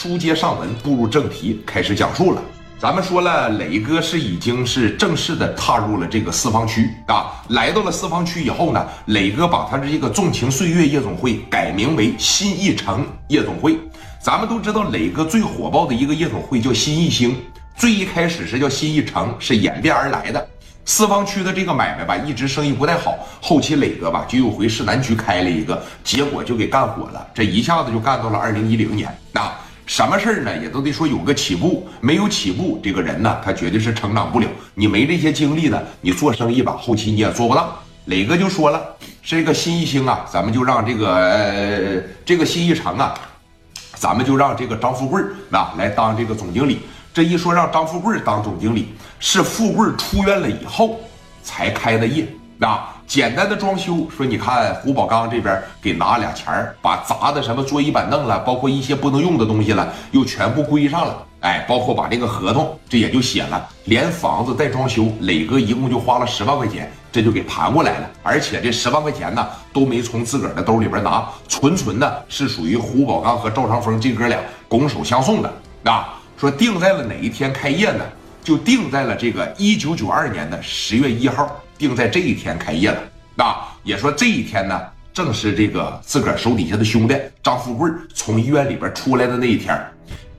书接上文，步入正题，开始讲述了。咱们说了，磊哥是已经是正式的踏入了这个四方区啊。来到了四方区以后呢，磊哥把他的这个纵情岁月夜总会改名为新艺城夜总会。咱们都知道，磊哥最火爆的一个夜总会叫新艺星，最一开始是叫新艺城，是演变而来的。四方区的这个买卖吧，一直生意不太好，后期磊哥吧就又回市南区开了一个，结果就给干火了，这一下子就干到了二零一零年啊。什么事儿呢？也都得说有个起步，没有起步，这个人呢，他绝对是成长不了。你没这些经历呢，你做生意吧，后期你也做不大。磊哥就说了，这个新一星啊，咱们就让这个这个新一城啊，咱们就让这个张富贵啊来当这个总经理。这一说让张富贵当总经理，是富贵出院了以后才开的业啊。简单的装修，说你看胡宝刚这边给拿俩钱，把砸的什么桌椅板凳了，包括一些不能用的东西了，又全部归上了。哎，包括把这个合同，这也就写了，连房子带装修，磊哥一共就花了十万块钱，这就给盘过来了。而且这十万块钱呢，都没从自个儿的兜里边拿，纯纯的是属于胡宝刚和赵长峰这哥俩拱手相送的。啊，说定在了哪一天开业呢？就定在了这个一九九二年的十月一号。定在这一天开业了，啊，也说这一天呢，正是这个自个儿手底下的兄弟张富贵从医院里边出来的那一天。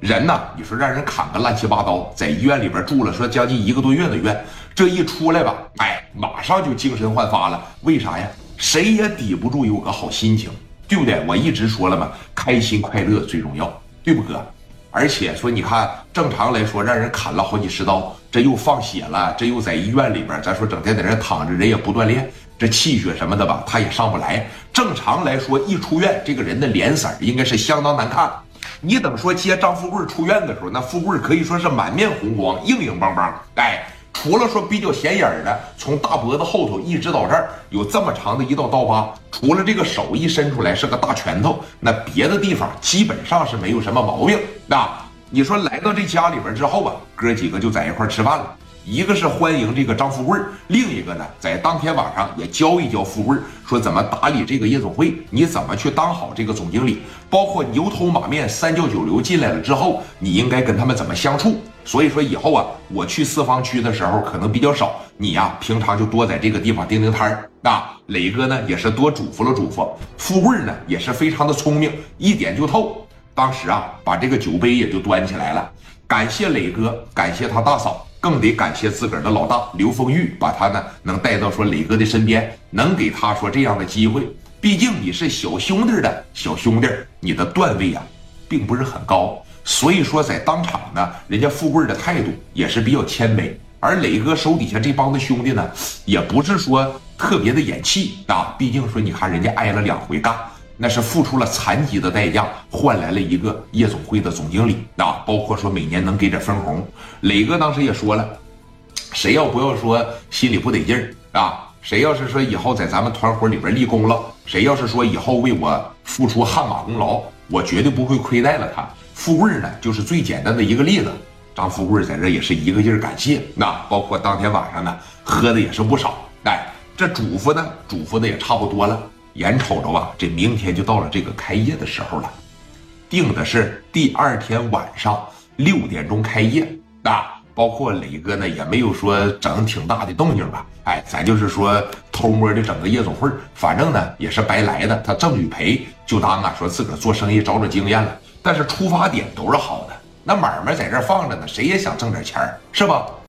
人呢，你说让人砍个乱七八糟，在医院里边住了说将近一个多月的院，这一出来吧，哎，马上就精神焕发了。为啥呀？谁也抵不住有个好心情，对不对？我一直说了嘛，开心快乐最重要，对不哥？而且说，你看，正常来说，让人砍了好几十刀，这又放血了，这又在医院里边，咱说整天在这躺着，人也不锻炼，这气血什么的吧，他也上不来。正常来说，一出院，这个人的脸色应该是相当难看。你等说接张富贵出院的时候，那富贵可以说是满面红光，硬硬邦邦，哎。除了说比较显眼的，从大脖子后头一直到这儿有这么长的一道刀疤，除了这个手一伸出来是个大拳头，那别的地方基本上是没有什么毛病。那你说来到这家里边之后啊，哥几个就在一块吃饭了。一个是欢迎这个张富贵，另一个呢，在当天晚上也教一教富贵，说怎么打理这个夜总会，你怎么去当好这个总经理，包括牛头马面三教九流进来了之后，你应该跟他们怎么相处。所以说以后啊，我去四方区的时候可能比较少，你呀平常就多在这个地方盯盯摊儿。那磊哥呢也是多嘱咐了嘱咐，富贵呢也是非常的聪明，一点就透。当时啊，把这个酒杯也就端起来了，感谢磊哥，感谢他大嫂。更得感谢自个儿的老大刘丰玉，把他呢能带到说磊哥的身边，能给他说这样的机会。毕竟你是小兄弟的小兄弟，你的段位啊，并不是很高。所以说在当场呢，人家富贵的态度也是比较谦卑。而磊哥手底下这帮子兄弟呢，也不是说特别的眼气啊。毕竟说你看人家挨了两回干。那是付出了残疾的代价，换来了一个夜总会的总经理啊，包括说每年能给点分红。磊哥当时也说了，谁要不要说心里不得劲儿啊？谁要是说以后在咱们团伙里边立功了，谁要是说以后为我付出汗马功劳，我绝对不会亏待了他。富贵呢，就是最简单的一个例子。张富贵在这也是一个劲儿感谢，那包括当天晚上呢，喝的也是不少。哎，这嘱咐呢，嘱咐的也差不多了。眼瞅着啊，这明天就到了这个开业的时候了，定的是第二天晚上六点钟开业啊。包括磊哥呢，也没有说整挺大的动静吧？哎，咱就是说偷摸的整个夜总会，反正呢也是白来的。他挣与赔就当啊，说自个儿做生意找找经验了。但是出发点都是好的，那买卖在这放着呢，谁也想挣点钱儿，是吧？